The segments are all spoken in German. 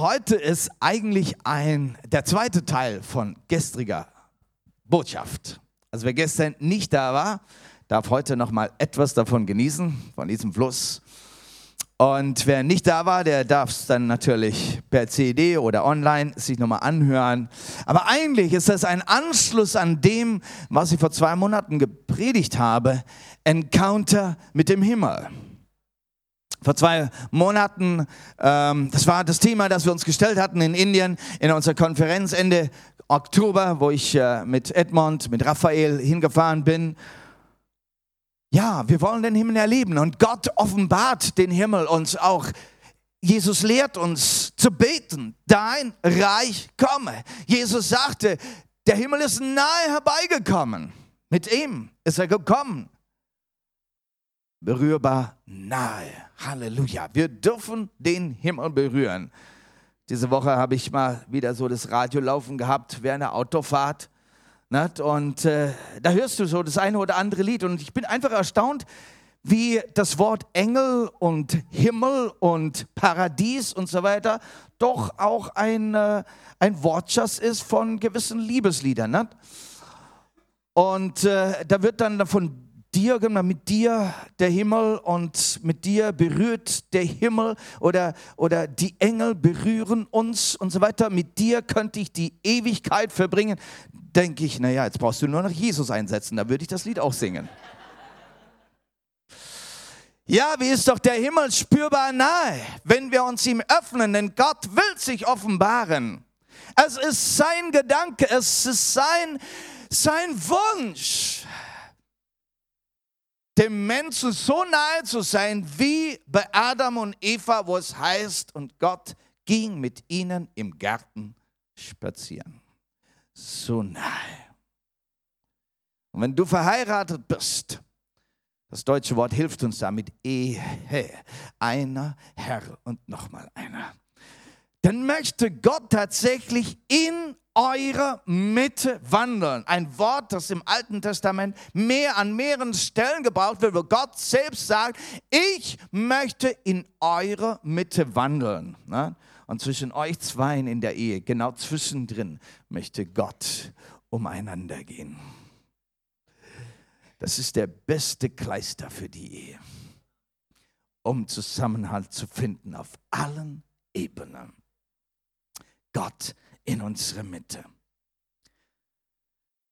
Heute ist eigentlich ein, der zweite Teil von gestriger Botschaft. Also wer gestern nicht da war, darf heute noch mal etwas davon genießen, von diesem Fluss. Und wer nicht da war, der darf es dann natürlich per CD oder online sich nochmal anhören. Aber eigentlich ist das ein Anschluss an dem, was ich vor zwei Monaten gepredigt habe, Encounter mit dem Himmel vor zwei Monaten. Ähm, das war das Thema, das wir uns gestellt hatten in Indien in unserer Konferenz Ende Oktober, wo ich äh, mit Edmond, mit Raphael hingefahren bin. Ja, wir wollen den Himmel erleben und Gott offenbart den Himmel uns auch. Jesus lehrt uns zu beten, dein Reich komme. Jesus sagte, der Himmel ist nahe herbeigekommen. Mit ihm ist er gekommen berührbar nahe. Halleluja. Wir dürfen den Himmel berühren. Diese Woche habe ich mal wieder so das Radio laufen gehabt während der Autofahrt. Und äh, da hörst du so das eine oder andere Lied. Und ich bin einfach erstaunt, wie das Wort Engel und Himmel und Paradies und so weiter doch auch ein, äh, ein Wortschatz ist von gewissen Liebesliedern. Nicht? Und äh, da wird dann davon dir, mit dir der Himmel und mit dir berührt der Himmel oder, oder die Engel berühren uns und so weiter. Mit dir könnte ich die Ewigkeit verbringen. Denke ich, naja, jetzt brauchst du nur noch Jesus einsetzen, da würde ich das Lied auch singen. Ja, wie ist doch der Himmel spürbar nahe, wenn wir uns ihm öffnen, denn Gott will sich offenbaren. Es ist sein Gedanke, es ist sein, sein Wunsch dem Menschen so nahe zu sein wie bei Adam und Eva, wo es heißt, und Gott ging mit ihnen im Garten spazieren. So nahe. Und wenn du verheiratet bist, das deutsche Wort hilft uns damit, Ehe, einer Herr und nochmal einer. Dann möchte Gott tatsächlich in eurer Mitte wandeln. Ein Wort, das im Alten Testament mehr an mehreren Stellen gebraucht wird, wo Gott selbst sagt, ich möchte in eurer Mitte wandeln. Und zwischen euch zweien in der Ehe, genau zwischendrin, möchte Gott umeinander gehen. Das ist der beste Kleister für die Ehe, um Zusammenhalt zu finden auf allen Ebenen. Gott in unsere Mitte.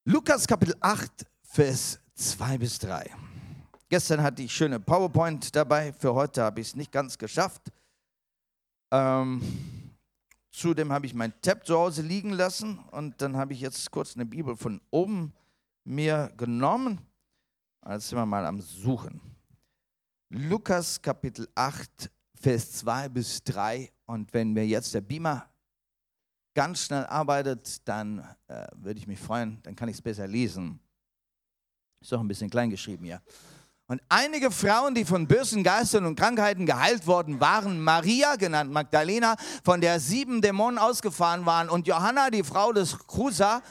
Lukas Kapitel 8, Vers 2 bis 3. Gestern hatte ich schöne PowerPoint dabei, für heute habe ich es nicht ganz geschafft. Ähm, zudem habe ich mein Tab zu Hause liegen lassen und dann habe ich jetzt kurz eine Bibel von oben mir genommen. Jetzt sind wir mal am Suchen. Lukas Kapitel 8, Vers 2 bis 3. Und wenn mir jetzt der Beamer ganz schnell arbeitet, dann äh, würde ich mich freuen, dann kann ich es besser lesen. Ist auch ein bisschen klein geschrieben hier. Und einige Frauen, die von bösen Geistern und Krankheiten geheilt worden waren, Maria, genannt Magdalena, von der sieben Dämonen ausgefahren waren, und Johanna, die Frau des Chusa,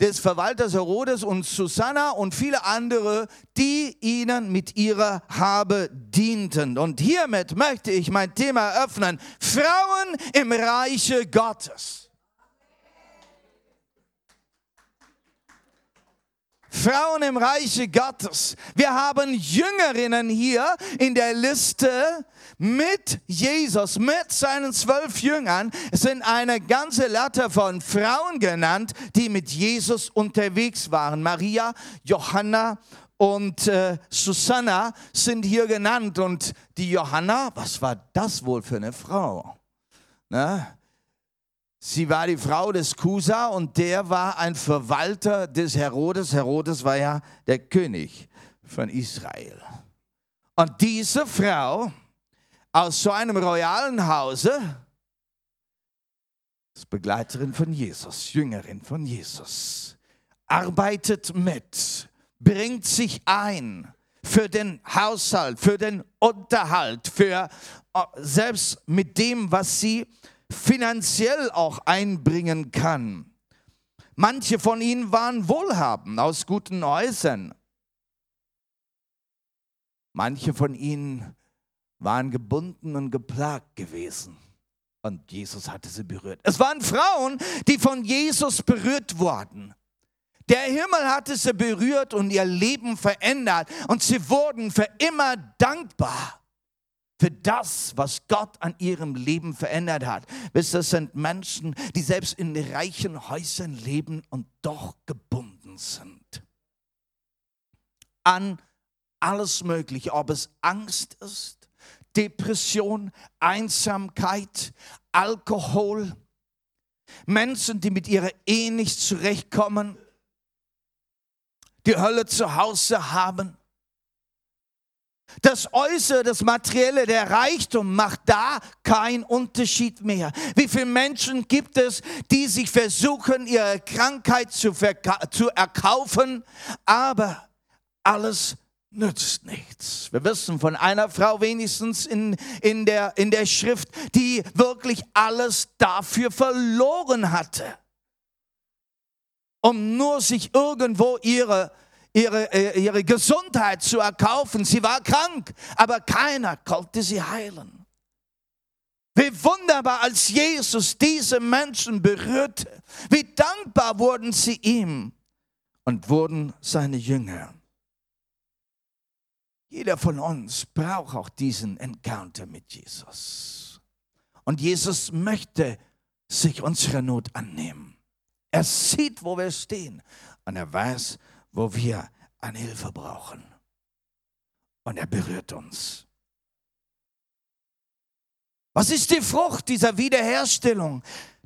des Verwalters Herodes und Susanna und viele andere, die ihnen mit ihrer Habe dienten. Und hiermit möchte ich mein Thema eröffnen. Frauen im Reiche Gottes. Frauen im Reiche Gottes. Wir haben Jüngerinnen hier in der Liste mit Jesus, mit seinen zwölf Jüngern. Es sind eine ganze Latte von Frauen genannt, die mit Jesus unterwegs waren. Maria, Johanna und äh, Susanna sind hier genannt. Und die Johanna, was war das wohl für eine Frau? Na? Sie war die Frau des Kusa und der war ein Verwalter des Herodes. Herodes war ja der König von Israel. Und diese Frau aus so einem royalen Hause ist Begleiterin von Jesus, Jüngerin von Jesus, arbeitet mit, bringt sich ein für den Haushalt, für den Unterhalt, für äh, selbst mit dem, was sie finanziell auch einbringen kann. Manche von ihnen waren wohlhabend aus guten Häusern. Manche von ihnen waren gebunden und geplagt gewesen. Und Jesus hatte sie berührt. Es waren Frauen, die von Jesus berührt wurden. Der Himmel hatte sie berührt und ihr Leben verändert. Und sie wurden für immer dankbar für das, was Gott an ihrem Leben verändert hat. Wisst ihr, das sind Menschen, die selbst in reichen Häusern leben und doch gebunden sind. An alles Mögliche, ob es Angst ist, Depression, Einsamkeit, Alkohol, Menschen, die mit ihrer Ehe nicht zurechtkommen, die Hölle zu Hause haben. Das Äußere, das Materielle, der Reichtum macht da keinen Unterschied mehr. Wie viele Menschen gibt es, die sich versuchen, ihre Krankheit zu, zu erkaufen, aber alles nützt nichts. Wir wissen von einer Frau wenigstens in, in, der, in der Schrift, die wirklich alles dafür verloren hatte, um nur sich irgendwo ihre, ihre, äh, ihre Gesundheit zu erkaufen. Sie war krank, aber keiner konnte sie heilen. Wie wunderbar, als Jesus diese Menschen berührte. Wie dankbar wurden sie ihm und wurden seine Jünger. Jeder von uns braucht auch diesen Encounter mit Jesus. Und Jesus möchte sich unserer Not annehmen. Er sieht, wo wir stehen und er weiß, wo wir eine Hilfe brauchen. Und er berührt uns. Was ist die Frucht dieser Wiederherstellung?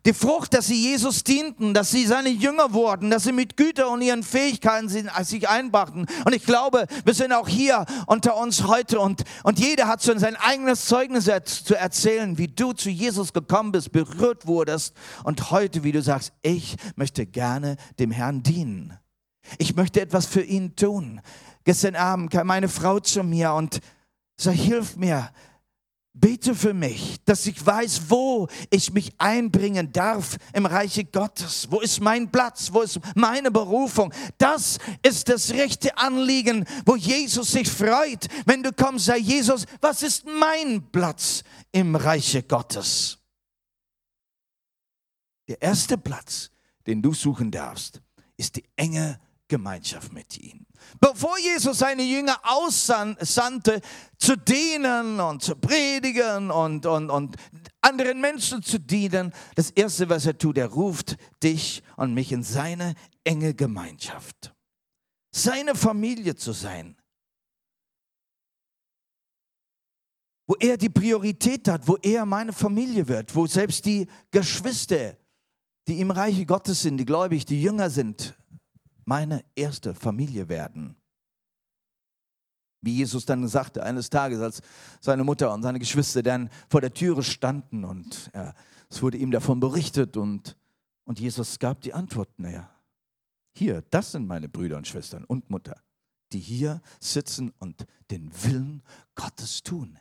Die Frucht, dass sie Jesus dienten, dass sie seine Jünger wurden, dass sie mit Güter und ihren Fähigkeiten sich einbrachten. Und ich glaube, wir sind auch hier unter uns heute und, und jeder hat so sein eigenes Zeugnis zu erzählen, wie du zu Jesus gekommen bist, berührt wurdest und heute, wie du sagst, ich möchte gerne dem Herrn dienen. Ich möchte etwas für ihn tun. Gestern Abend kam meine Frau zu mir und sagte, hilf mir, Bete für mich, dass ich weiß, wo ich mich einbringen darf im Reiche Gottes. Wo ist mein Platz? Wo ist meine Berufung? Das ist das rechte Anliegen, wo Jesus sich freut. Wenn du kommst, sei Jesus, was ist mein Platz im Reiche Gottes? Der erste Platz, den du suchen darfst, ist die enge Gemeinschaft mit ihm. Bevor Jesus seine Jünger aussandte, zu dienen und zu predigen und, und, und anderen Menschen zu dienen, das Erste, was er tut, er ruft dich und mich in seine enge Gemeinschaft, seine Familie zu sein. Wo er die Priorität hat, wo er meine Familie wird, wo selbst die Geschwister, die im Reiche Gottes sind, die gläubig, die Jünger sind, meine erste Familie werden. Wie Jesus dann sagte eines Tages, als seine Mutter und seine Geschwister dann vor der Türe standen und ja, es wurde ihm davon berichtet und, und Jesus gab die Antwort, naja, hier, das sind meine Brüder und Schwestern und Mutter, die hier sitzen und den Willen Gottes tun.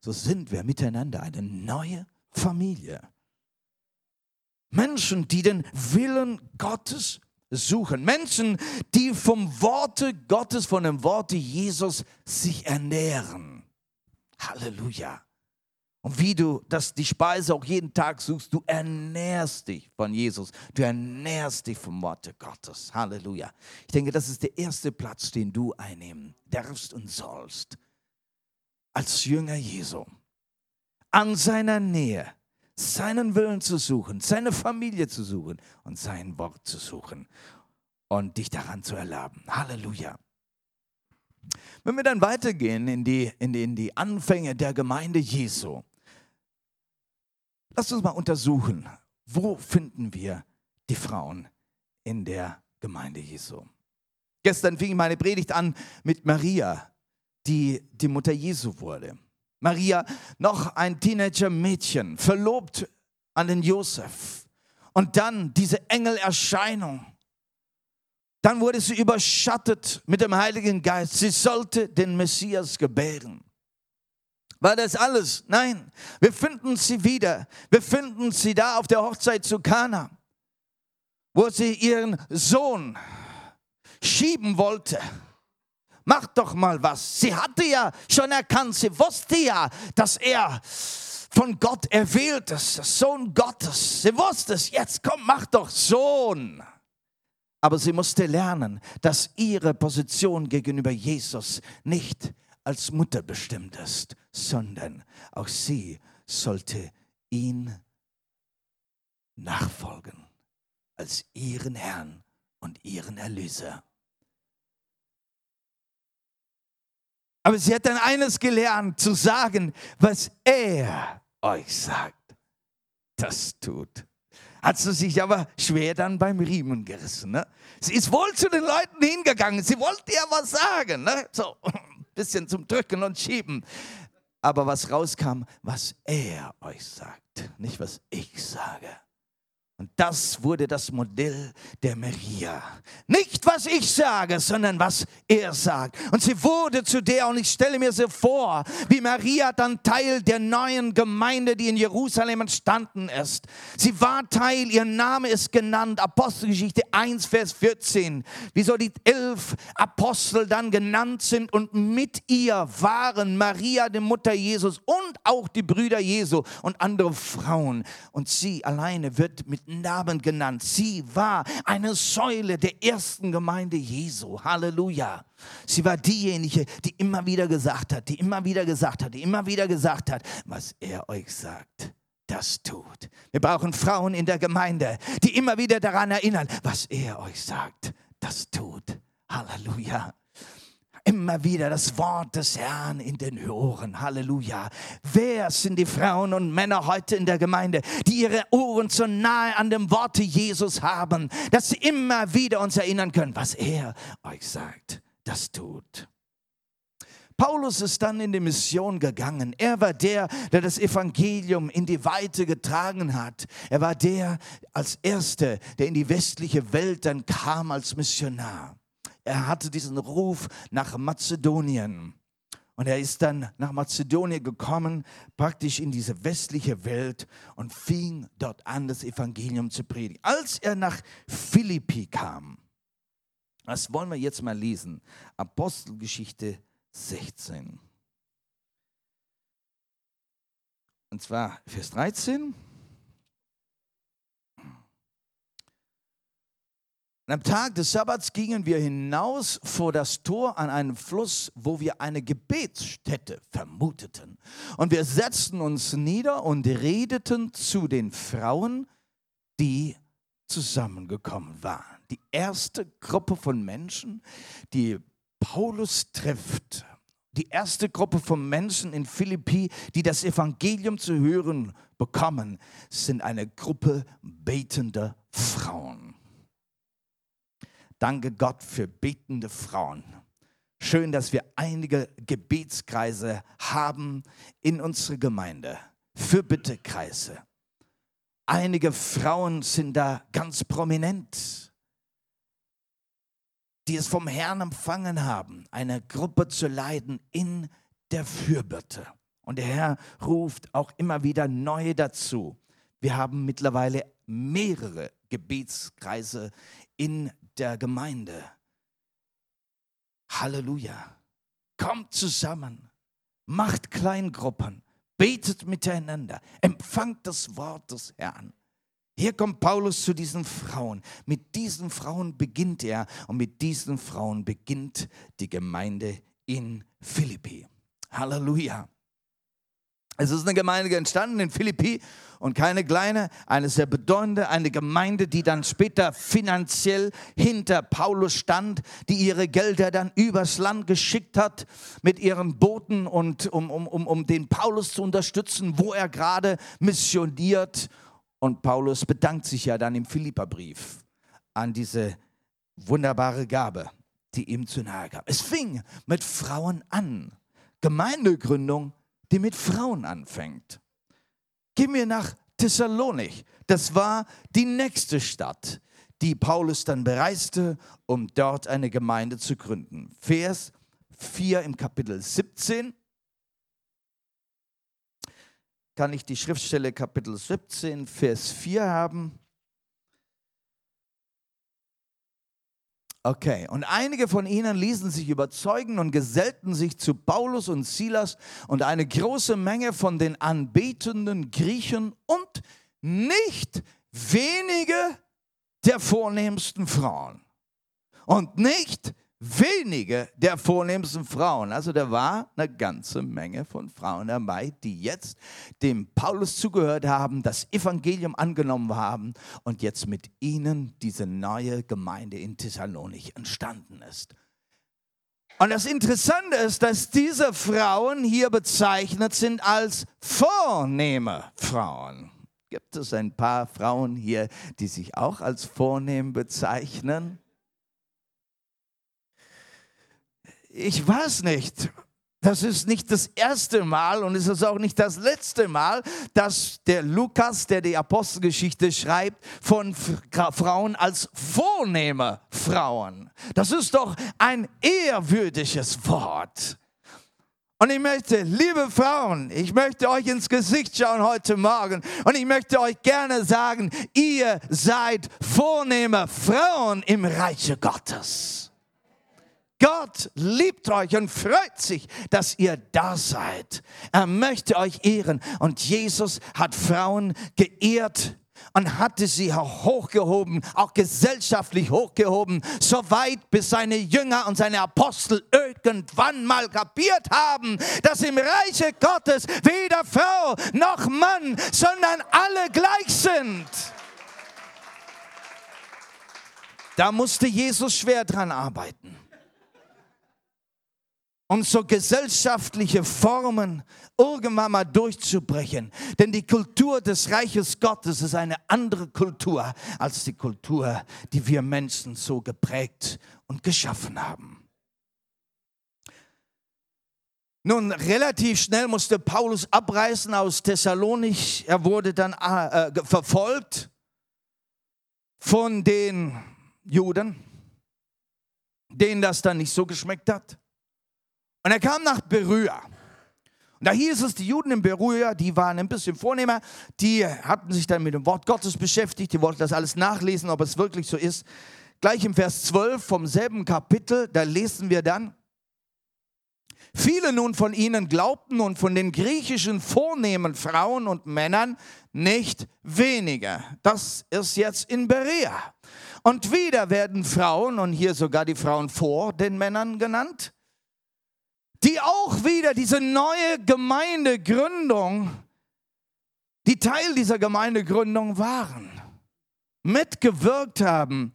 So sind wir miteinander eine neue Familie. Menschen, die den Willen Gottes suchen. Menschen, die vom Worte Gottes, von dem Worte Jesus sich ernähren. Halleluja. Und wie du das, die Speise auch jeden Tag suchst, du ernährst dich von Jesus. Du ernährst dich vom Worte Gottes. Halleluja. Ich denke, das ist der erste Platz, den du einnehmen darfst und sollst. Als Jünger Jesu. An seiner Nähe seinen Willen zu suchen, seine Familie zu suchen und sein Wort zu suchen und dich daran zu erlaben. Halleluja. Wenn wir dann weitergehen in die, in die, in die Anfänge der Gemeinde Jesu, lasst uns mal untersuchen, wo finden wir die Frauen in der Gemeinde Jesu. Gestern fing meine Predigt an mit Maria, die die Mutter Jesu wurde. Maria, noch ein Teenager-Mädchen, verlobt an den Josef. Und dann diese Engelerscheinung. Dann wurde sie überschattet mit dem Heiligen Geist. Sie sollte den Messias gebären. War das alles? Nein. Wir finden sie wieder. Wir finden sie da auf der Hochzeit zu Kana, wo sie ihren Sohn schieben wollte mach doch mal was. Sie hatte ja schon erkannt, sie wusste ja, dass er von Gott erwähltes, Sohn Gottes. Sie wusste es, jetzt komm, mach doch Sohn. Aber sie musste lernen, dass ihre Position gegenüber Jesus nicht als Mutter bestimmt ist, sondern auch sie sollte ihn nachfolgen als ihren Herrn und ihren Erlöser. Aber sie hat dann eines gelernt, zu sagen, was er euch sagt, das tut. Hat sie sich aber schwer dann beim Riemen gerissen. Ne? Sie ist wohl zu den Leuten hingegangen. Sie wollte ja was sagen. Ne? So ein bisschen zum Drücken und Schieben. Aber was rauskam, was er euch sagt, nicht was ich sage. Und das wurde das Modell der Maria. Nicht, was ich sage, sondern was er sagt. Und sie wurde zu der, und ich stelle mir so vor, wie Maria dann Teil der neuen Gemeinde, die in Jerusalem entstanden ist. Sie war Teil, ihr Name ist genannt, Apostelgeschichte 1, Vers 14. Wieso die elf Apostel dann genannt sind und mit ihr waren Maria, die Mutter Jesus und auch die Brüder Jesu und andere Frauen. Und sie alleine wird mit Namen genannt. Sie war eine Säule der ersten Gemeinde Jesu. Halleluja. Sie war diejenige, die immer wieder gesagt hat, die immer wieder gesagt hat, die immer wieder gesagt hat, was er euch sagt das tut. Wir brauchen Frauen in der Gemeinde, die immer wieder daran erinnern, was er euch sagt, das tut. Halleluja immer wieder das Wort des Herrn in den Ohren. Halleluja. Wer sind die Frauen und Männer heute in der Gemeinde, die ihre Ohren so nahe an dem Worte Jesus haben, dass sie immer wieder uns erinnern können, was er euch sagt, das tut. Paulus ist dann in die Mission gegangen. Er war der, der das Evangelium in die Weite getragen hat. Er war der als Erster, der in die westliche Welt dann kam als Missionar er hatte diesen Ruf nach Mazedonien. Und er ist dann nach Mazedonien gekommen, praktisch in diese westliche Welt und fing dort an, das Evangelium zu predigen. Als er nach Philippi kam, das wollen wir jetzt mal lesen, Apostelgeschichte 16. Und zwar Vers 13. Und am Tag des Sabbats gingen wir hinaus vor das Tor an einen Fluss, wo wir eine Gebetsstätte vermuteten. Und wir setzten uns nieder und redeten zu den Frauen, die zusammengekommen waren. Die erste Gruppe von Menschen, die Paulus trifft. Die erste Gruppe von Menschen in Philippi, die das Evangelium zu hören bekommen, sind eine Gruppe betender Frauen. Danke Gott für betende Frauen. Schön, dass wir einige Gebetskreise haben in unserer Gemeinde. Für Bittekreise. Einige Frauen sind da ganz prominent, die es vom Herrn empfangen haben, eine Gruppe zu leiten in der Fürbitte. Und der Herr ruft auch immer wieder neue dazu. Wir haben mittlerweile mehrere Gebetskreise in der Gemeinde. Halleluja. Kommt zusammen, macht Kleingruppen, betet miteinander, empfangt das Wort des Herrn. Hier kommt Paulus zu diesen Frauen. Mit diesen Frauen beginnt er und mit diesen Frauen beginnt die Gemeinde in Philippi. Halleluja. Es ist eine Gemeinde entstanden in Philippi und keine kleine, eine sehr bedeutende, eine Gemeinde, die dann später finanziell hinter Paulus stand, die ihre Gelder dann übers Land geschickt hat mit ihren Booten und um, um, um, um den Paulus zu unterstützen, wo er gerade missioniert. Und Paulus bedankt sich ja dann im Philipperbrief an diese wunderbare Gabe, die ihm zu nahe kam. Es fing mit Frauen an. Gemeindegründung die mit Frauen anfängt. Gehen wir nach Thessalonik. Das war die nächste Stadt, die Paulus dann bereiste, um dort eine Gemeinde zu gründen. Vers 4 im Kapitel 17. Kann ich die Schriftstelle Kapitel 17, Vers 4 haben? Okay, und einige von ihnen ließen sich überzeugen und gesellten sich zu Paulus und Silas und eine große Menge von den anbetenden Griechen und nicht wenige der vornehmsten Frauen. Und nicht wenige der vornehmsten Frauen. Also da war eine ganze Menge von Frauen dabei, die jetzt dem Paulus zugehört haben, das Evangelium angenommen haben und jetzt mit ihnen diese neue Gemeinde in Thessalonich entstanden ist. Und das Interessante ist, dass diese Frauen hier bezeichnet sind als vornehme Frauen. Gibt es ein paar Frauen hier, die sich auch als vornehm bezeichnen? Ich weiß nicht. Das ist nicht das erste Mal und es ist auch nicht das letzte Mal, dass der Lukas, der die Apostelgeschichte schreibt, von Frauen als vornehme Frauen. Das ist doch ein ehrwürdiges Wort. Und ich möchte, liebe Frauen, ich möchte euch ins Gesicht schauen heute Morgen und ich möchte euch gerne sagen, ihr seid vornehme Frauen im Reiche Gottes. Gott liebt euch und freut sich, dass ihr da seid. Er möchte euch ehren. Und Jesus hat Frauen geehrt und hatte sie auch hochgehoben, auch gesellschaftlich hochgehoben, so weit bis seine Jünger und seine Apostel irgendwann mal kapiert haben, dass im Reiche Gottes weder Frau noch Mann, sondern alle gleich sind. Da musste Jesus schwer dran arbeiten um so gesellschaftliche Formen irgendwann mal durchzubrechen. Denn die Kultur des Reiches Gottes ist eine andere Kultur als die Kultur, die wir Menschen so geprägt und geschaffen haben. Nun, relativ schnell musste Paulus abreisen aus Thessalonich. Er wurde dann äh, verfolgt von den Juden, denen das dann nicht so geschmeckt hat. Und er kam nach Berüa. Und da hieß es, die Juden in Berüa, die waren ein bisschen vornehmer, die hatten sich dann mit dem Wort Gottes beschäftigt, die wollten das alles nachlesen, ob es wirklich so ist. Gleich im Vers 12 vom selben Kapitel, da lesen wir dann, Viele nun von ihnen glaubten und von den griechischen vornehmen Frauen und Männern nicht weniger. Das ist jetzt in Berea. Und wieder werden Frauen, und hier sogar die Frauen vor den Männern genannt, die auch wieder diese neue Gemeindegründung, die Teil dieser Gemeindegründung waren, mitgewirkt haben.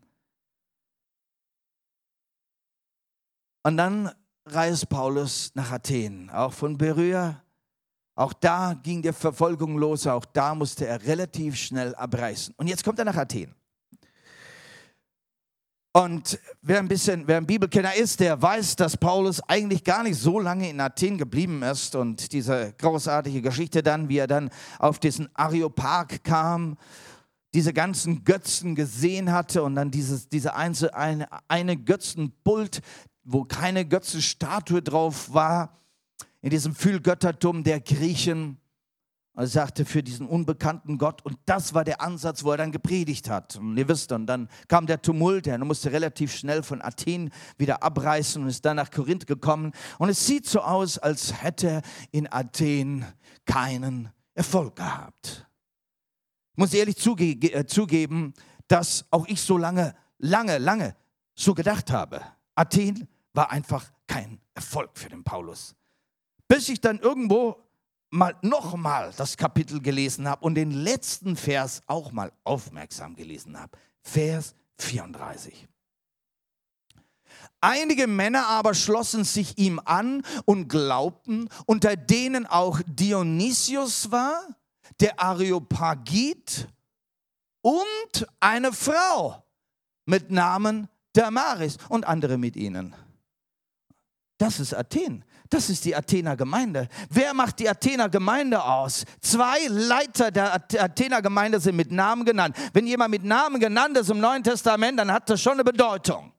Und dann reist Paulus nach Athen, auch von Berührer. Auch da ging die Verfolgung los, auch da musste er relativ schnell abreißen. Und jetzt kommt er nach Athen. Und wer ein bisschen, wer ein Bibelkenner ist, der weiß, dass Paulus eigentlich gar nicht so lange in Athen geblieben ist und diese großartige Geschichte dann, wie er dann auf diesen Areopag kam, diese ganzen Götzen gesehen hatte und dann dieses, diese einzelne, eine, eine Götzenpult, wo keine Götzenstatue drauf war, in diesem Fühlgöttertum der Griechen er sagte für diesen unbekannten Gott. Und das war der Ansatz, wo er dann gepredigt hat. Und ihr wisst, und dann kam der Tumult, er musste relativ schnell von Athen wieder abreißen und ist dann nach Korinth gekommen. Und es sieht so aus, als hätte er in Athen keinen Erfolg gehabt. Ich muss ehrlich zuge äh, zugeben, dass auch ich so lange, lange, lange so gedacht habe. Athen war einfach kein Erfolg für den Paulus. Bis ich dann irgendwo mal nochmal das Kapitel gelesen habe und den letzten Vers auch mal aufmerksam gelesen habe. Vers 34. Einige Männer aber schlossen sich ihm an und glaubten, unter denen auch Dionysius war, der Areopagit und eine Frau mit Namen Damaris und andere mit ihnen. Das ist Athen. Das ist die Athener Gemeinde. Wer macht die Athener Gemeinde aus? Zwei Leiter der Athener Gemeinde sind mit Namen genannt. Wenn jemand mit Namen genannt ist im Neuen Testament, dann hat das schon eine Bedeutung.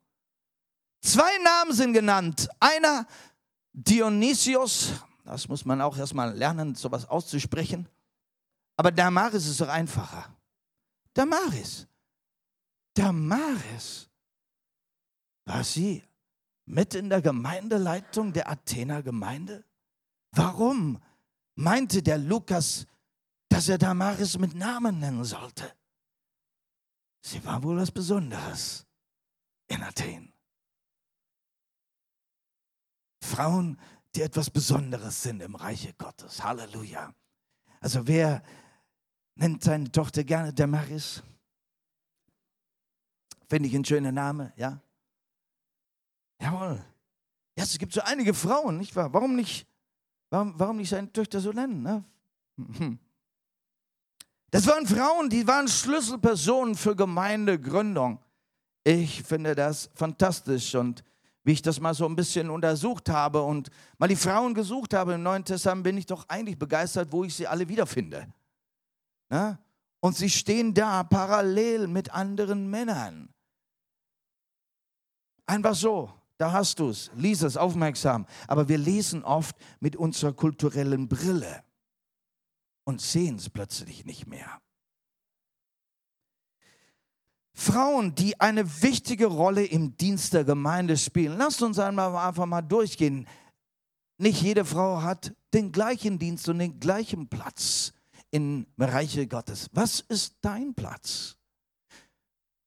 Zwei Namen sind genannt. Einer Dionysius, das muss man auch erstmal lernen, sowas auszusprechen. Aber Damaris ist doch einfacher. Damaris. Damaris. War sie mit in der Gemeindeleitung der Athener Gemeinde? Warum meinte der Lukas, dass er Damaris mit Namen nennen sollte? Sie war wohl was Besonderes in Athen. Frauen, die etwas Besonderes sind im Reiche Gottes. Halleluja. Also wer nennt seine Tochter gerne Damaris? Finde ich ein schöner Name, ja? Jawohl. Ja, es gibt so einige Frauen, nicht wahr? Warum nicht, warum, warum nicht seine Töchter so nennen? Ne? Das waren Frauen, die waren Schlüsselpersonen für Gemeindegründung. Ich finde das fantastisch und wie ich das mal so ein bisschen untersucht habe und mal die Frauen gesucht habe im Neuen Testament, bin ich doch eigentlich begeistert, wo ich sie alle wiederfinde. Ne? Und sie stehen da parallel mit anderen Männern. Einfach so, da hast du es, lies es aufmerksam. Aber wir lesen oft mit unserer kulturellen Brille und sehen es plötzlich nicht mehr. Frauen, die eine wichtige Rolle im Dienst der Gemeinde spielen. Lasst uns einmal einfach mal durchgehen. Nicht jede Frau hat den gleichen Dienst und den gleichen Platz im Reiche Gottes. Was ist dein Platz?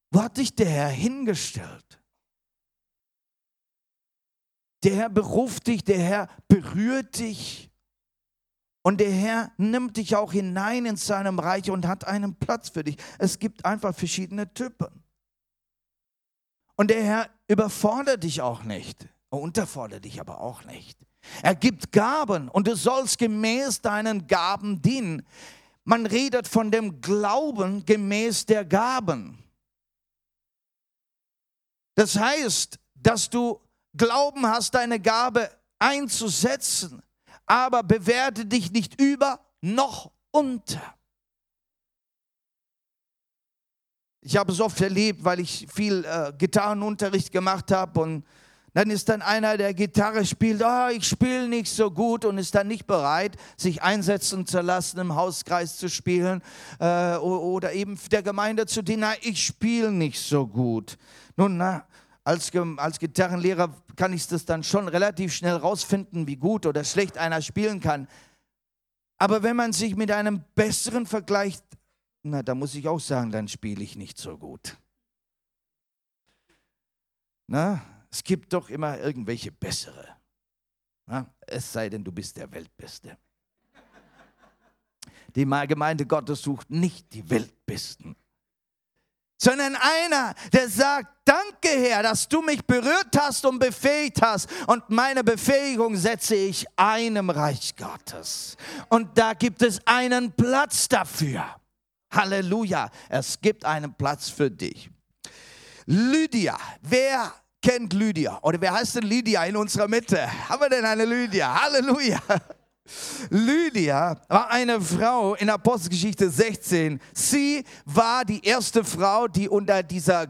Wo hat dich der Herr hingestellt? Der Herr beruft dich, der Herr berührt dich. Und der Herr nimmt dich auch hinein in seinem Reich und hat einen Platz für dich. Es gibt einfach verschiedene Typen. Und der Herr überfordert dich auch nicht, unterfordert dich aber auch nicht. Er gibt Gaben und du sollst gemäß deinen Gaben dienen. Man redet von dem Glauben gemäß der Gaben. Das heißt, dass du Glauben hast, deine Gabe einzusetzen aber bewerte dich nicht über noch unter. Ich habe es oft erlebt, weil ich viel äh, Gitarrenunterricht gemacht habe und dann ist dann einer, der Gitarre spielt, oh, ich spiele nicht so gut und ist dann nicht bereit, sich einsetzen zu lassen, im Hauskreis zu spielen äh, oder eben der Gemeinde zu dienen. Ich spiele nicht so gut. Nun, na, als, als Gitarrenlehrer kann ich das dann schon relativ schnell rausfinden, wie gut oder schlecht einer spielen kann. Aber wenn man sich mit einem besseren vergleicht, na, da muss ich auch sagen, dann spiele ich nicht so gut. Na, es gibt doch immer irgendwelche bessere. Na, es sei denn, du bist der Weltbeste. Die Gemeinde Gottes sucht nicht die Weltbesten sondern einer, der sagt, danke Herr, dass du mich berührt hast und befähigt hast und meine Befähigung setze ich einem Reich Gottes. Und da gibt es einen Platz dafür. Halleluja, es gibt einen Platz für dich. Lydia, wer kennt Lydia? Oder wer heißt denn Lydia in unserer Mitte? Haben wir denn eine Lydia? Halleluja. Lydia war eine Frau in Apostelgeschichte 16. Sie war die erste Frau, die unter dieser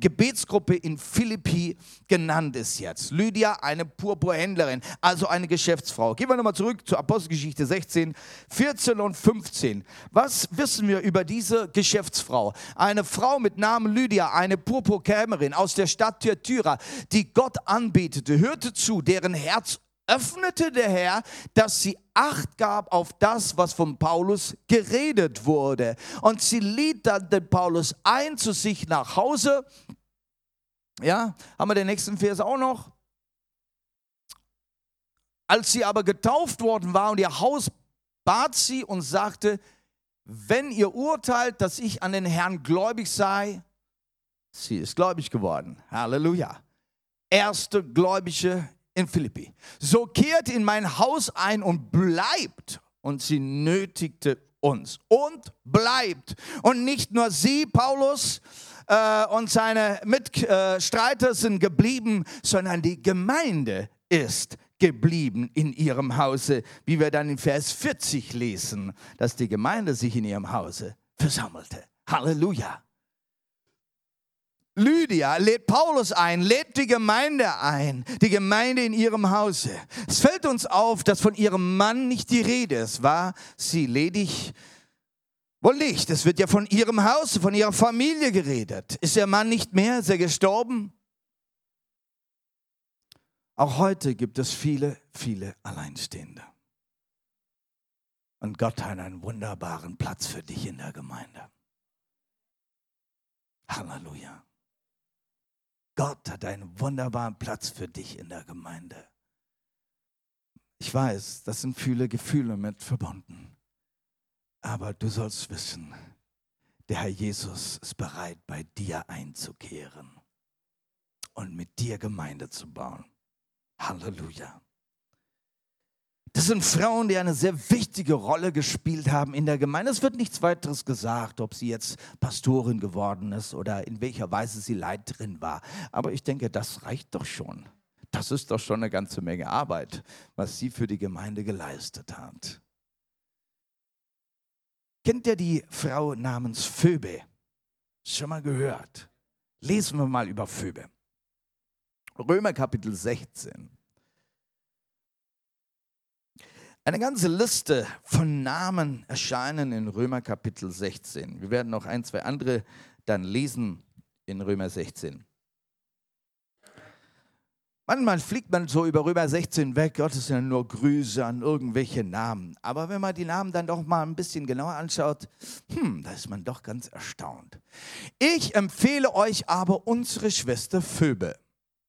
Gebetsgruppe in Philippi genannt ist jetzt. Lydia, eine Purpurhändlerin, also eine Geschäftsfrau. Gehen wir nochmal zurück zur Apostelgeschichte 16, 14 und 15. Was wissen wir über diese Geschäftsfrau? Eine Frau mit Namen Lydia, eine Purpurkämerin aus der Stadt Thyatira, die Gott anbetete, hörte zu, deren Herz öffnete der Herr, dass sie Acht gab auf das, was von Paulus geredet wurde. Und sie liet dann den Paulus ein zu sich nach Hause. Ja, haben wir den nächsten Vers auch noch? Als sie aber getauft worden war und ihr Haus bat sie und sagte, wenn ihr urteilt, dass ich an den Herrn gläubig sei, sie ist gläubig geworden. Halleluja. Erste gläubige in Philippi. So kehrt in mein Haus ein und bleibt. Und sie nötigte uns und bleibt. Und nicht nur sie, Paulus, äh, und seine Mitstreiter sind geblieben, sondern die Gemeinde ist geblieben in ihrem Hause, wie wir dann in Vers 40 lesen, dass die Gemeinde sich in ihrem Hause versammelte. Halleluja. Lydia lädt Paulus ein, lädt die Gemeinde ein, die Gemeinde in ihrem Hause. Es fällt uns auf, dass von ihrem Mann nicht die Rede ist. War sie ledig? Wohl nicht. Es wird ja von ihrem Haus, von ihrer Familie geredet. Ist ihr Mann nicht mehr? Ist er gestorben? Auch heute gibt es viele, viele Alleinstehende. Und Gott hat einen wunderbaren Platz für dich in der Gemeinde. Halleluja. Gott hat einen wunderbaren Platz für dich in der Gemeinde. Ich weiß, das sind viele Gefühle mit verbunden. Aber du sollst wissen, der Herr Jesus ist bereit, bei dir einzukehren und mit dir Gemeinde zu bauen. Halleluja. Das sind Frauen, die eine sehr wichtige Rolle gespielt haben in der Gemeinde. Es wird nichts weiteres gesagt, ob sie jetzt Pastorin geworden ist oder in welcher Weise sie Leiterin war. Aber ich denke, das reicht doch schon. Das ist doch schon eine ganze Menge Arbeit, was sie für die Gemeinde geleistet hat. Kennt ihr die Frau namens Phoebe? Schon mal gehört. Lesen wir mal über Phoebe. Römer Kapitel 16. Eine ganze Liste von Namen erscheinen in Römer Kapitel 16. Wir werden noch ein, zwei andere dann lesen in Römer 16. Manchmal fliegt man so über Römer 16 weg, Gott ist ja nur Grüße an irgendwelche Namen. Aber wenn man die Namen dann doch mal ein bisschen genauer anschaut, hm, da ist man doch ganz erstaunt. Ich empfehle euch aber unsere Schwester Phoebe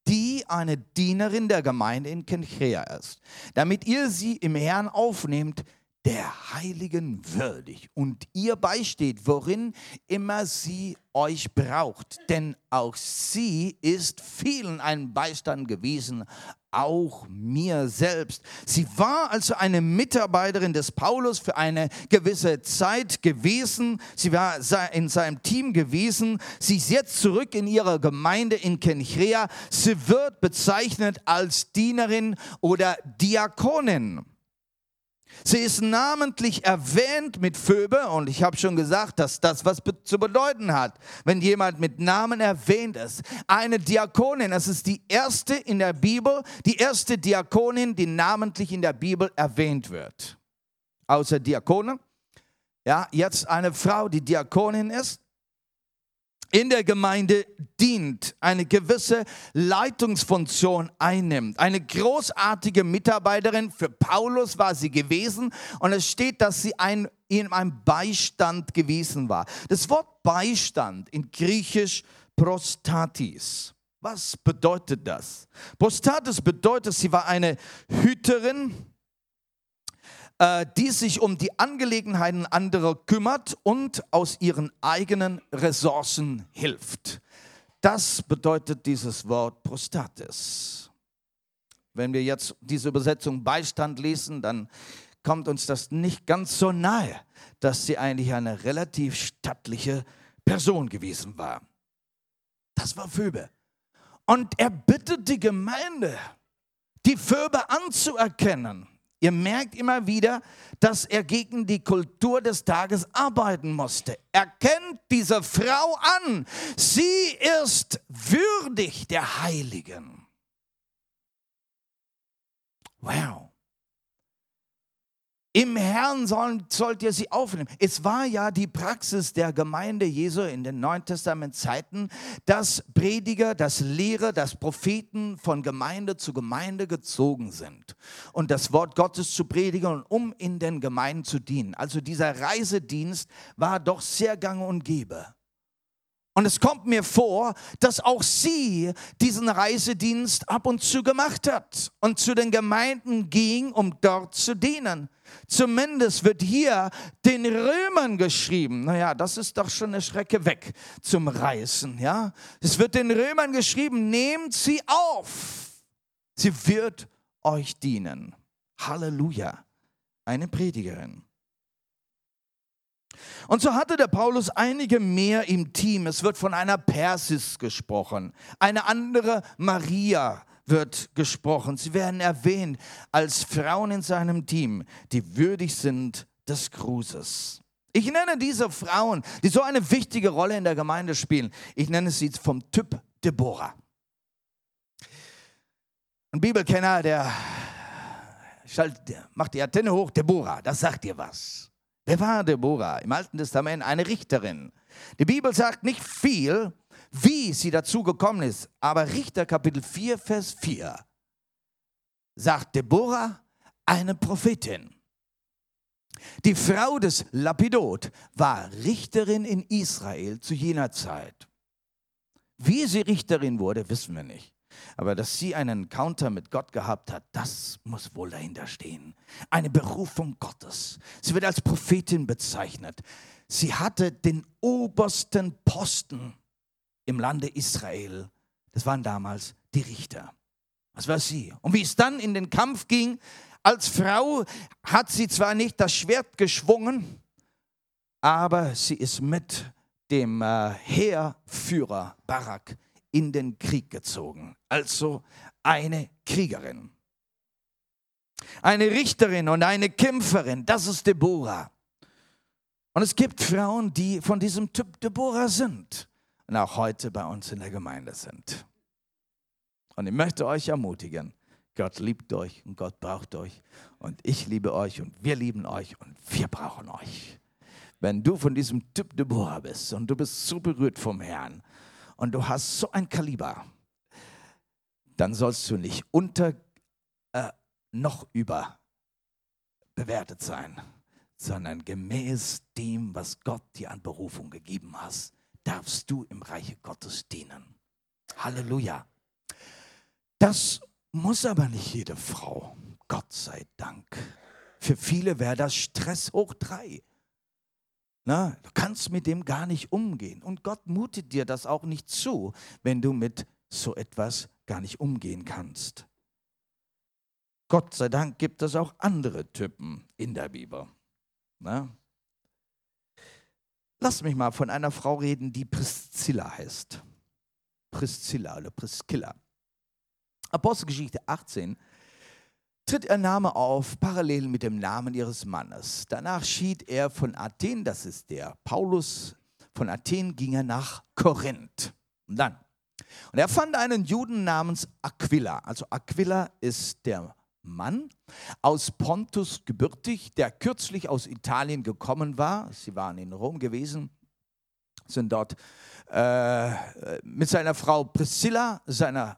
die eine Dienerin der Gemeinde in Kenchrea ist, damit ihr sie im Herrn aufnehmt, der Heiligen würdig und ihr beisteht, worin immer sie euch braucht. Denn auch sie ist vielen ein Beistand gewesen, auch mir selbst. Sie war also eine Mitarbeiterin des Paulus für eine gewisse Zeit gewesen. Sie war in seinem Team gewesen. Sie ist jetzt zurück in ihrer Gemeinde in Kenchrea. Sie wird bezeichnet als Dienerin oder Diakonin. Sie ist namentlich erwähnt mit Phoebe und ich habe schon gesagt, dass das was zu bedeuten hat, wenn jemand mit Namen erwähnt ist. Eine Diakonin, das ist die erste in der Bibel, die erste Diakonin, die namentlich in der Bibel erwähnt wird. Außer Diakone. Ja, jetzt eine Frau, die Diakonin ist in der Gemeinde dient, eine gewisse Leitungsfunktion einnimmt. Eine großartige Mitarbeiterin für Paulus war sie gewesen und es steht, dass sie ein, in einem Beistand gewesen war. Das Wort Beistand in Griechisch Prostatis. Was bedeutet das? Prostatis bedeutet, sie war eine Hüterin, äh, die sich um die Angelegenheiten anderer kümmert und aus ihren eigenen Ressourcen hilft. Das bedeutet dieses Wort Prostatis. Wenn wir jetzt diese Übersetzung Beistand lesen, dann kommt uns das nicht ganz so nahe, dass sie eigentlich eine relativ stattliche Person gewesen war. Das war Phoebe. Und er bittet die Gemeinde, die Phoebe anzuerkennen Ihr merkt immer wieder, dass er gegen die Kultur des Tages arbeiten musste. Erkennt diese Frau an. Sie ist würdig der Heiligen. Wow. Im Herrn sollen, sollt ihr sie aufnehmen. Es war ja die Praxis der Gemeinde Jesu in den Neuen Testament Zeiten, dass Prediger, dass Lehrer, dass Propheten von Gemeinde zu Gemeinde gezogen sind und das Wort Gottes zu predigen, um in den Gemeinden zu dienen. Also dieser Reisedienst war doch sehr gang und gäbe. Und es kommt mir vor, dass auch sie diesen Reisedienst ab und zu gemacht hat und zu den Gemeinden ging, um dort zu dienen. Zumindest wird hier den Römern geschrieben. Naja, das ist doch schon eine Schrecke weg zum Reisen. Ja? Es wird den Römern geschrieben, nehmt sie auf. Sie wird euch dienen. Halleluja. Eine Predigerin. Und so hatte der Paulus einige mehr im Team. Es wird von einer Persis gesprochen, eine andere Maria wird gesprochen. Sie werden erwähnt als Frauen in seinem Team, die würdig sind des Grußes. Ich nenne diese Frauen, die so eine wichtige Rolle in der Gemeinde spielen, ich nenne sie vom Typ Deborah. Ein Bibelkenner, der macht die Antenne hoch, Deborah, das sagt dir was. Wer war Deborah? Im Alten Testament eine Richterin. Die Bibel sagt nicht viel, wie sie dazu gekommen ist. Aber Richter Kapitel 4, Vers 4 sagt Deborah, eine Prophetin. Die Frau des Lapidot war Richterin in Israel zu jener Zeit. Wie sie Richterin wurde, wissen wir nicht. Aber dass sie einen Encounter mit Gott gehabt hat, das muss wohl dahinter stehen. Eine Berufung Gottes. Sie wird als Prophetin bezeichnet. Sie hatte den obersten Posten im Lande Israel. Das waren damals die Richter. Das war sie. Und wie es dann in den Kampf ging, als Frau hat sie zwar nicht das Schwert geschwungen, aber sie ist mit dem äh, Heerführer Barak in den Krieg gezogen. Also eine Kriegerin. Eine Richterin und eine Kämpferin, das ist Deborah. Und es gibt Frauen, die von diesem Typ Deborah sind und auch heute bei uns in der Gemeinde sind. Und ich möchte euch ermutigen, Gott liebt euch und Gott braucht euch und ich liebe euch und wir lieben euch und wir brauchen euch. Wenn du von diesem Typ Deborah bist und du bist so berührt vom Herrn und du hast so ein Kaliber, dann sollst du nicht unter äh, noch über bewertet sein, sondern gemäß dem, was Gott dir an Berufung gegeben hast, darfst du im Reiche Gottes dienen. Halleluja. Das muss aber nicht jede Frau. Gott sei Dank. Für viele wäre das Stress hoch drei. Na, du kannst mit dem gar nicht umgehen. Und Gott mutet dir das auch nicht zu, wenn du mit so etwas gar nicht umgehen kannst. Gott sei Dank gibt es auch andere Typen in der Bibel. Na? Lass mich mal von einer Frau reden, die Priscilla heißt. Priscilla oder Priscilla. Apostelgeschichte 18 tritt ihr Name auf, parallel mit dem Namen ihres Mannes. Danach schied er von Athen, das ist der Paulus, von Athen ging er nach Korinth. Und dann, und er fand einen Juden namens Aquila. Also Aquila ist der Mann aus Pontus gebürtig, der kürzlich aus Italien gekommen war. Sie waren in Rom gewesen, sind dort äh, mit seiner Frau Priscilla, seiner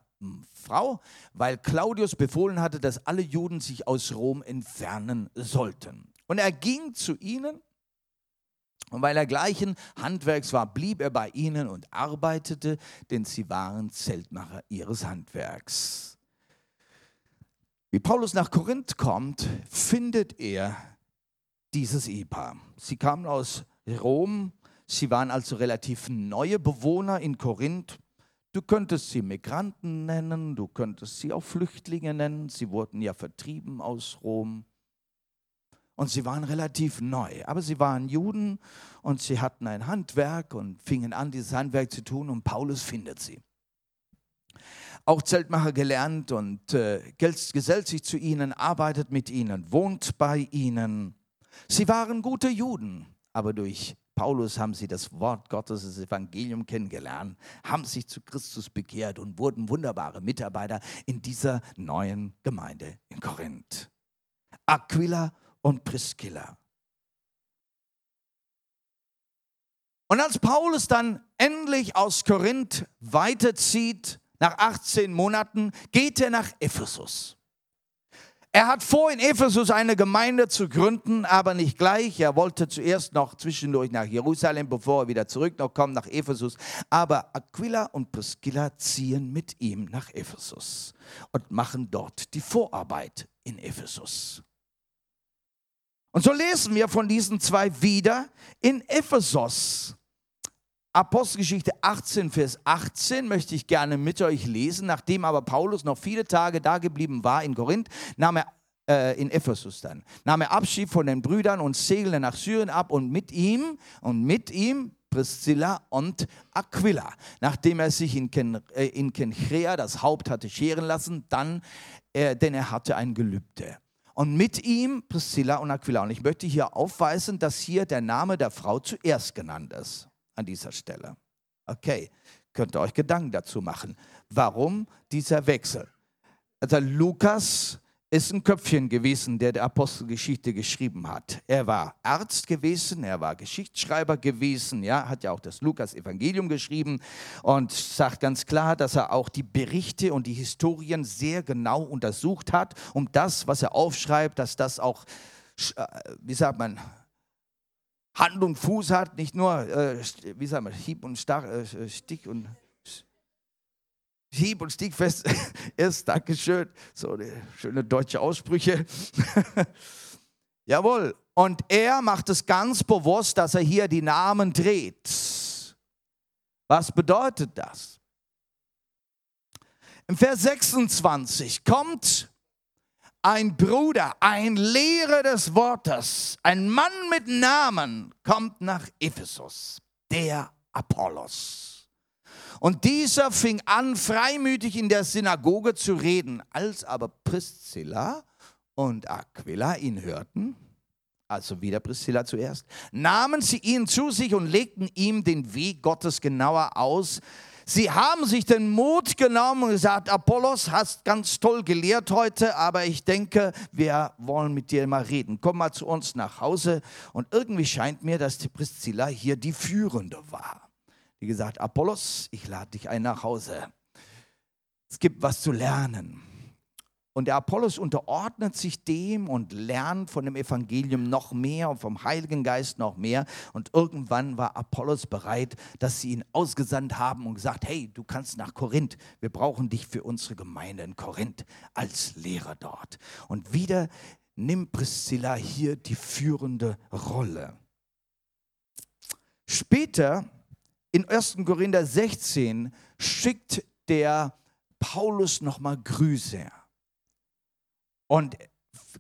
Frau, weil Claudius befohlen hatte, dass alle Juden sich aus Rom entfernen sollten. Und er ging zu ihnen und weil er gleichen Handwerks war, blieb er bei ihnen und arbeitete, denn sie waren Zeltmacher ihres Handwerks. Wie Paulus nach Korinth kommt, findet er dieses Ehepaar. Sie kamen aus Rom, sie waren also relativ neue Bewohner in Korinth Du könntest sie Migranten nennen, du könntest sie auch Flüchtlinge nennen. Sie wurden ja vertrieben aus Rom. Und sie waren relativ neu, aber sie waren Juden und sie hatten ein Handwerk und fingen an, dieses Handwerk zu tun und Paulus findet sie. Auch Zeltmacher gelernt und äh, gesellt sich zu ihnen, arbeitet mit ihnen, wohnt bei ihnen. Sie waren gute Juden, aber durch Paulus haben sie das Wort Gottes, das Evangelium kennengelernt, haben sich zu Christus bekehrt und wurden wunderbare Mitarbeiter in dieser neuen Gemeinde in Korinth. Aquila und Priscilla. Und als Paulus dann endlich aus Korinth weiterzieht, nach 18 Monaten, geht er nach Ephesus. Er hat vor, in Ephesus eine Gemeinde zu gründen, aber nicht gleich. Er wollte zuerst noch zwischendurch nach Jerusalem, bevor er wieder zurück noch kommt nach Ephesus. Aber Aquila und Priscilla ziehen mit ihm nach Ephesus und machen dort die Vorarbeit in Ephesus. Und so lesen wir von diesen zwei wieder in Ephesus. Apostelgeschichte 18, Vers 18 möchte ich gerne mit euch lesen. Nachdem aber Paulus noch viele Tage da geblieben war in Korinth, nahm er äh, in Ephesus dann, nahm er Abschied von den Brüdern und segelte nach Syrien ab und mit ihm und mit ihm Priscilla und Aquila. Nachdem er sich in, Ken, äh, in Kenchrea das Haupt hatte scheren lassen, dann, äh, denn er hatte ein Gelübde. Und mit ihm Priscilla und Aquila. Und ich möchte hier aufweisen, dass hier der Name der Frau zuerst genannt ist an dieser Stelle. Okay, könnt ihr euch Gedanken dazu machen. Warum dieser Wechsel? Also Lukas ist ein Köpfchen gewesen, der die Apostelgeschichte geschrieben hat. Er war Arzt gewesen, er war Geschichtsschreiber gewesen, ja, hat ja auch das Lukas-Evangelium geschrieben und sagt ganz klar, dass er auch die Berichte und die Historien sehr genau untersucht hat, um das, was er aufschreibt, dass das auch, äh, wie sagt man, Hand und Fuß hat, nicht nur, äh, wie sagt man, Hieb und Stach, äh, Stich und hieb- und stiegfest ist. Dankeschön. So eine schöne deutsche Aussprüche. Jawohl. Und er macht es ganz bewusst, dass er hier die Namen dreht. Was bedeutet das? Im Vers 26 kommt ein Bruder, ein Lehrer des Wortes, ein Mann mit Namen kommt nach Ephesus, der Apollos. Und dieser fing an, freimütig in der Synagoge zu reden. Als aber Priscilla und Aquila ihn hörten, also wieder Priscilla zuerst, nahmen sie ihn zu sich und legten ihm den Weg Gottes genauer aus. Sie haben sich den Mut genommen und gesagt, Apollos, hast ganz toll gelehrt heute, aber ich denke, wir wollen mit dir mal reden. Komm mal zu uns nach Hause. Und irgendwie scheint mir, dass die Priscilla hier die Führende war die gesagt, Apollos, ich lade dich ein nach Hause. Es gibt was zu lernen. Und der Apollos unterordnet sich dem und lernt von dem Evangelium noch mehr und vom Heiligen Geist noch mehr. Und irgendwann war Apollos bereit, dass sie ihn ausgesandt haben und gesagt, hey, du kannst nach Korinth. Wir brauchen dich für unsere Gemeinde in Korinth als Lehrer dort. Und wieder nimmt Priscilla hier die führende Rolle. Später in 1. Korinther 16 schickt der Paulus nochmal Grüße. Und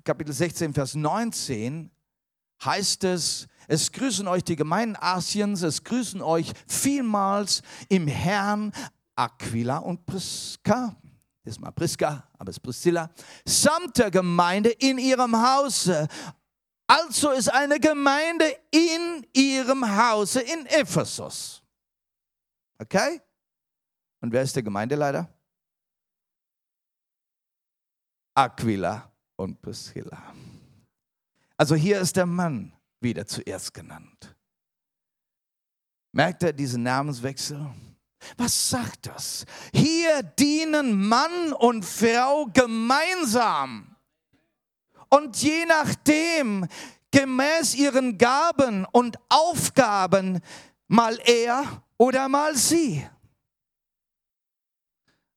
Kapitel 16, Vers 19 heißt es, es grüßen euch die Gemeinden Asiens, es grüßen euch vielmals im Herrn Aquila und Priska, das ist mal Priska, aber es ist Priscilla, samt der Gemeinde in ihrem Hause. Also ist eine Gemeinde in ihrem Hause in Ephesus. Okay? Und wer ist der Gemeindeleiter? Aquila und Priscilla. Also hier ist der Mann wieder zuerst genannt. Merkt er diesen Namenswechsel? Was sagt das? Hier dienen Mann und Frau gemeinsam. Und je nachdem, gemäß ihren Gaben und Aufgaben, mal er oder mal sie.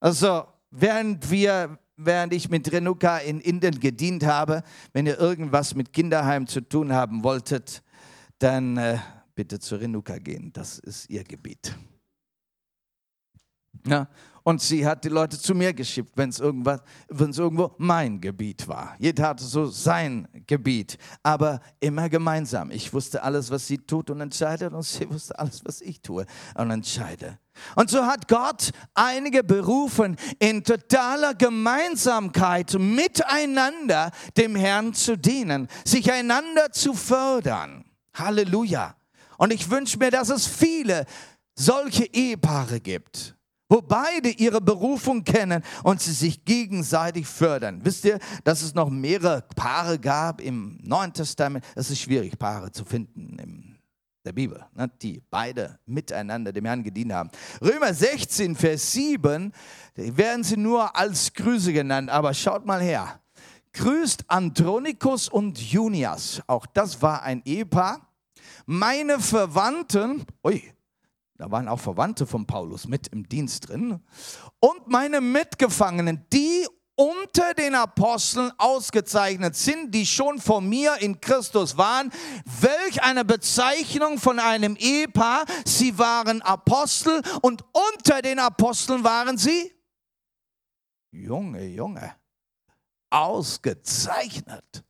Also, während wir, während ich mit Renuka in Indien gedient habe, wenn ihr irgendwas mit Kinderheim zu tun haben wolltet, dann äh, bitte zu Renuka gehen. Das ist ihr Gebiet. Ja, und sie hat die Leute zu mir geschickt, wenn es irgendwo mein Gebiet war. Jeder hatte so sein Gebiet, aber immer gemeinsam. Ich wusste alles, was sie tut und entscheidet, und sie wusste alles, was ich tue und entscheide. Und so hat Gott einige berufen, in totaler Gemeinsamkeit miteinander dem Herrn zu dienen, sich einander zu fördern. Halleluja. Und ich wünsche mir, dass es viele solche Ehepaare gibt wo beide ihre Berufung kennen und sie sich gegenseitig fördern. Wisst ihr, dass es noch mehrere Paare gab im Neuen Testament? Es ist schwierig, Paare zu finden in der Bibel, ne, die beide miteinander dem Herrn gedient haben. Römer 16, Vers 7, werden sie nur als Grüße genannt, aber schaut mal her. Grüßt Andronikus und Junias. Auch das war ein Ehepaar. Meine Verwandten, ui, da waren auch Verwandte von Paulus mit im Dienst drin. Und meine Mitgefangenen, die unter den Aposteln ausgezeichnet sind, die schon vor mir in Christus waren. Welch eine Bezeichnung von einem Ehepaar. Sie waren Apostel und unter den Aposteln waren sie Junge, Junge, ausgezeichnet.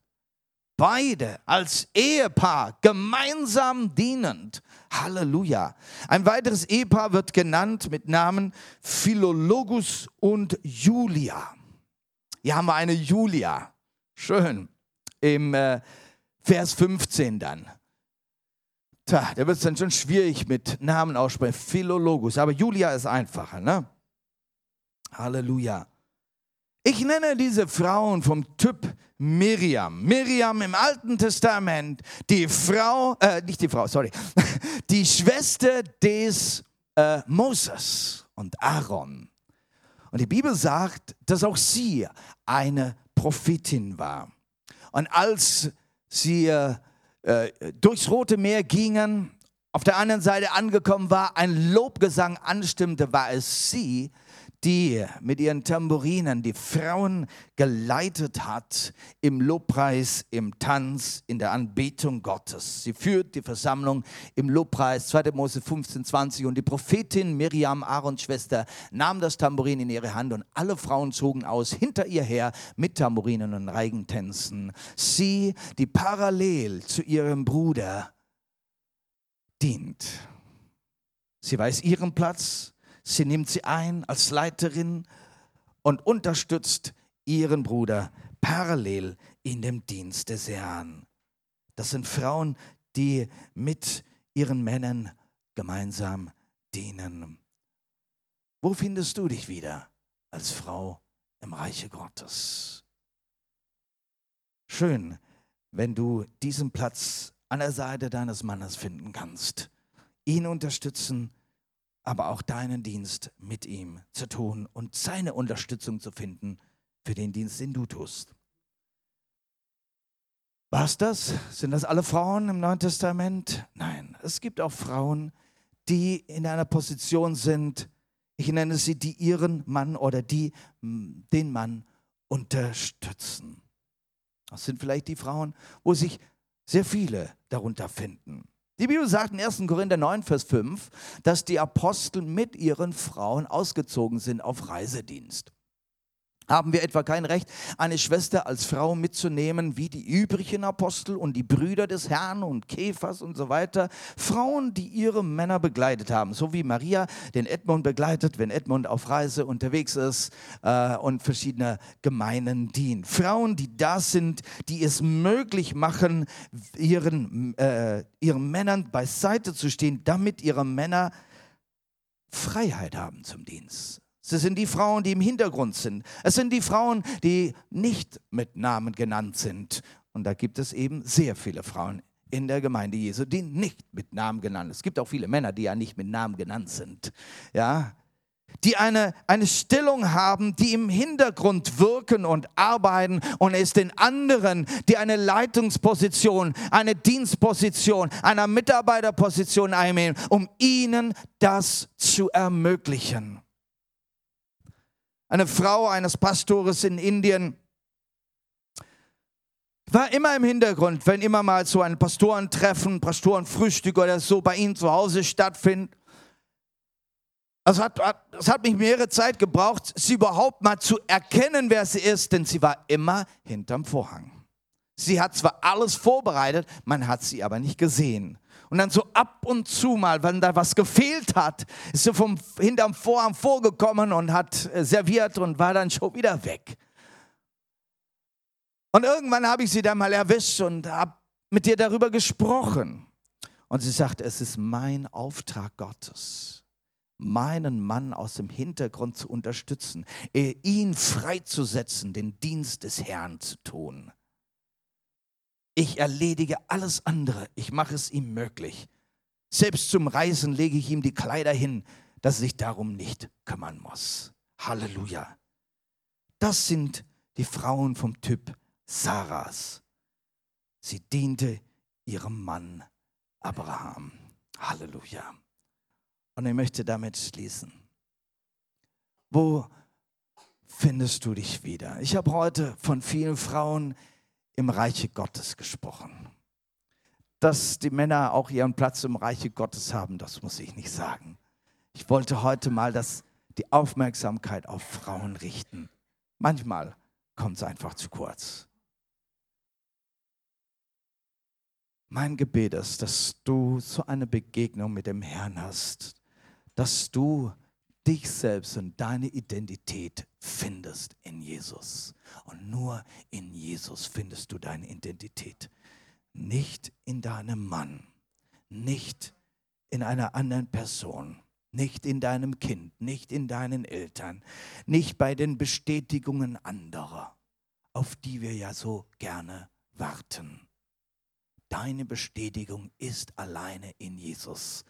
Beide als Ehepaar gemeinsam dienend. Halleluja. Ein weiteres Ehepaar wird genannt mit Namen Philologus und Julia. Hier haben wir eine Julia. Schön. Im äh, Vers 15 dann. Tja, da wird es dann schon schwierig mit Namen aussprechen. Philologus. Aber Julia ist einfacher, ne? Halleluja. Ich nenne diese Frauen vom Typ Miriam. Miriam im Alten Testament, die Frau, äh, nicht die Frau, sorry, die Schwester des äh, Moses und Aaron. Und die Bibel sagt, dass auch sie eine Prophetin war. Und als sie äh, durchs Rote Meer gingen, auf der anderen Seite angekommen war, ein Lobgesang anstimmte, war es sie, die mit ihren Tambourinen die Frauen geleitet hat im Lobpreis, im Tanz, in der Anbetung Gottes. Sie führt die Versammlung im Lobpreis, 2. Mose 15, 20. Und die Prophetin Miriam, Aarons Schwester, nahm das Tambourin in ihre Hand und alle Frauen zogen aus hinter ihr her mit Tambourinen und Reigentänzen. Sie, die parallel zu ihrem Bruder dient. Sie weiß ihren Platz, Sie nimmt sie ein als Leiterin und unterstützt ihren Bruder parallel in dem Dienst des Herrn. Das sind Frauen, die mit ihren Männern gemeinsam dienen. Wo findest du dich wieder als Frau im Reiche Gottes? Schön, wenn du diesen Platz an der Seite deines Mannes finden kannst, ihn unterstützen, aber auch deinen Dienst mit ihm zu tun und seine Unterstützung zu finden für den Dienst, den du tust. Was das? Sind das alle Frauen im Neuen Testament? Nein, es gibt auch Frauen, die in einer Position sind, ich nenne sie, die ihren Mann oder die den Mann unterstützen. Das sind vielleicht die Frauen, wo sich sehr viele darunter finden. Die Bibel sagt in 1. Korinther 9, Vers 5, dass die Apostel mit ihren Frauen ausgezogen sind auf Reisedienst. Haben wir etwa kein Recht, eine Schwester als Frau mitzunehmen, wie die übrigen Apostel und die Brüder des Herrn und Käfers und so weiter? Frauen, die ihre Männer begleitet haben, so wie Maria den Edmund begleitet, wenn Edmund auf Reise unterwegs ist äh, und verschiedene Gemeinen dienen. Frauen, die da sind, die es möglich machen, ihren, äh, ihren Männern beiseite zu stehen, damit ihre Männer Freiheit haben zum Dienst. Es sind die Frauen, die im Hintergrund sind. Es sind die Frauen, die nicht mit Namen genannt sind. Und da gibt es eben sehr viele Frauen in der Gemeinde Jesu, die nicht mit Namen genannt sind. Es gibt auch viele Männer, die ja nicht mit Namen genannt sind. Ja, die eine, eine Stellung haben, die im Hintergrund wirken und arbeiten und es den anderen, die eine Leitungsposition, eine Dienstposition, eine Mitarbeiterposition einnehmen, um ihnen das zu ermöglichen eine Frau eines Pastores in Indien, war immer im Hintergrund, wenn immer mal so ein Pastorentreffen, Pastorenfrühstück oder so bei ihnen zu Hause stattfindet. Es hat, es hat mich mehrere Zeit gebraucht, sie überhaupt mal zu erkennen, wer sie ist, denn sie war immer hinterm Vorhang. Sie hat zwar alles vorbereitet, man hat sie aber nicht gesehen. Und dann so ab und zu mal, wenn da was gefehlt hat, ist sie vom hinterm Vorhang vorgekommen und hat äh, serviert und war dann schon wieder weg. Und irgendwann habe ich sie dann mal erwischt und habe mit ihr darüber gesprochen. Und sie sagt, es ist mein Auftrag Gottes, meinen Mann aus dem Hintergrund zu unterstützen, ihn freizusetzen, den Dienst des Herrn zu tun. Ich erledige alles andere. Ich mache es ihm möglich. Selbst zum Reisen lege ich ihm die Kleider hin, dass er sich darum nicht kümmern muss. Halleluja. Das sind die Frauen vom Typ Sarahs. Sie diente ihrem Mann Abraham. Halleluja. Und ich möchte damit schließen. Wo findest du dich wieder? Ich habe heute von vielen Frauen im Reiche Gottes gesprochen. Dass die Männer auch ihren Platz im Reiche Gottes haben, das muss ich nicht sagen. Ich wollte heute mal das, die Aufmerksamkeit auf Frauen richten. Manchmal kommt es einfach zu kurz. Mein Gebet ist, dass du so eine Begegnung mit dem Herrn hast, dass du dich selbst und deine Identität findest in Jesus. Und nur in Jesus findest du deine Identität. Nicht in deinem Mann, nicht in einer anderen Person, nicht in deinem Kind, nicht in deinen Eltern, nicht bei den Bestätigungen anderer, auf die wir ja so gerne warten. Deine Bestätigung ist alleine in Jesus.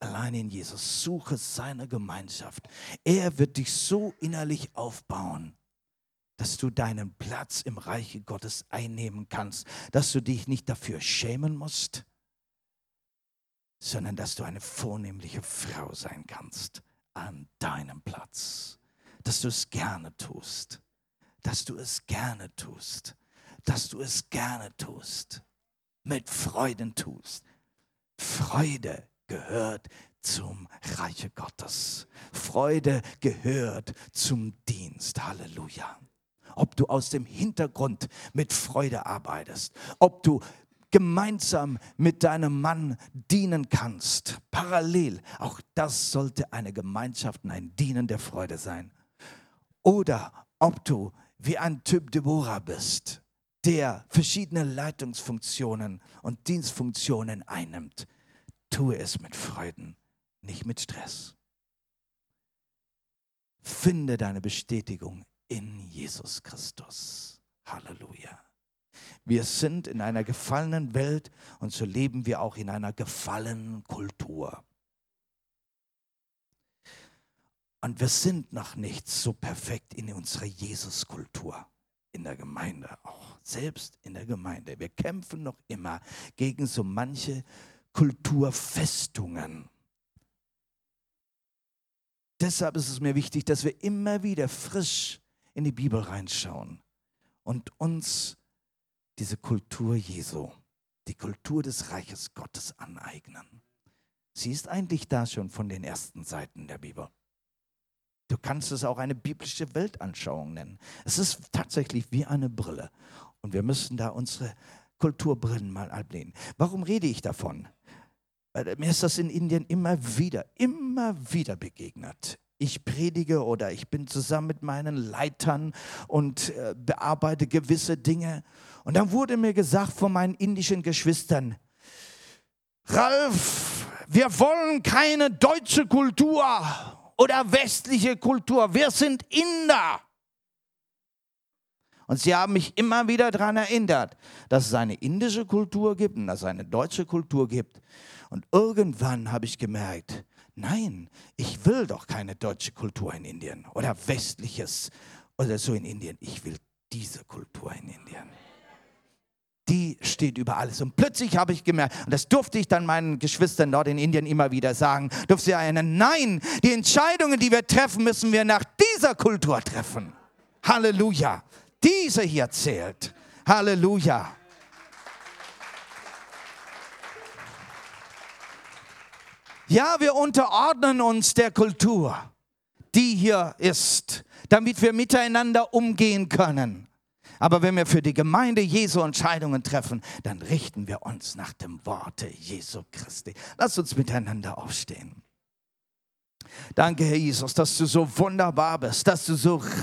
Alleine in Jesus. Suche seine Gemeinschaft. Er wird dich so innerlich aufbauen, dass du deinen Platz im Reiche Gottes einnehmen kannst, dass du dich nicht dafür schämen musst, sondern dass du eine vornehmliche Frau sein kannst an deinem Platz, dass du es gerne tust, dass du es gerne tust, dass du es gerne tust, mit Freuden tust. Freude gehört zum Reiche Gottes. Freude gehört zum Dienst. Halleluja. Ob du aus dem Hintergrund mit Freude arbeitest, ob du gemeinsam mit deinem Mann dienen kannst, parallel. Auch das sollte eine Gemeinschaft und ein Dienen der Freude sein. Oder ob du wie ein Typ Deborah bist, der verschiedene Leitungsfunktionen und Dienstfunktionen einnimmt. Tue es mit Freuden, nicht mit Stress. Finde deine Bestätigung in Jesus Christus. Halleluja. Wir sind in einer gefallenen Welt und so leben wir auch in einer gefallenen Kultur. Und wir sind noch nicht so perfekt in unserer Jesus-Kultur, in der Gemeinde auch, selbst in der Gemeinde. Wir kämpfen noch immer gegen so manche Kulturfestungen. Deshalb ist es mir wichtig, dass wir immer wieder frisch in die Bibel reinschauen und uns diese Kultur Jesu, die Kultur des Reiches Gottes aneignen. Sie ist eigentlich da schon von den ersten Seiten der Bibel. Du kannst es auch eine biblische Weltanschauung nennen. Es ist tatsächlich wie eine Brille. Und wir müssen da unsere Kulturbrillen mal ablehnen. Warum rede ich davon? Mir ist das in Indien immer wieder, immer wieder begegnet ich predige oder ich bin zusammen mit meinen Leitern und äh, bearbeite gewisse Dinge. Und dann wurde mir gesagt von meinen indischen Geschwistern, Ralf, wir wollen keine deutsche Kultur oder westliche Kultur. Wir sind Inder. Und sie haben mich immer wieder daran erinnert, dass es eine indische Kultur gibt und dass es eine deutsche Kultur gibt. Und irgendwann habe ich gemerkt, Nein, ich will doch keine deutsche Kultur in Indien oder westliches oder so in Indien. Ich will diese Kultur in Indien. Die steht über alles. Und plötzlich habe ich gemerkt, und das durfte ich dann meinen Geschwistern dort in Indien immer wieder sagen, durfte sie erinnern, nein, die Entscheidungen, die wir treffen, müssen wir nach dieser Kultur treffen. Halleluja. Diese hier zählt. Halleluja. Ja, wir unterordnen uns der Kultur, die hier ist, damit wir miteinander umgehen können. Aber wenn wir für die Gemeinde Jesu Entscheidungen treffen, dann richten wir uns nach dem Worte Jesu Christi. Lass uns miteinander aufstehen. Danke, Herr Jesus, dass du so wunderbar bist, dass du so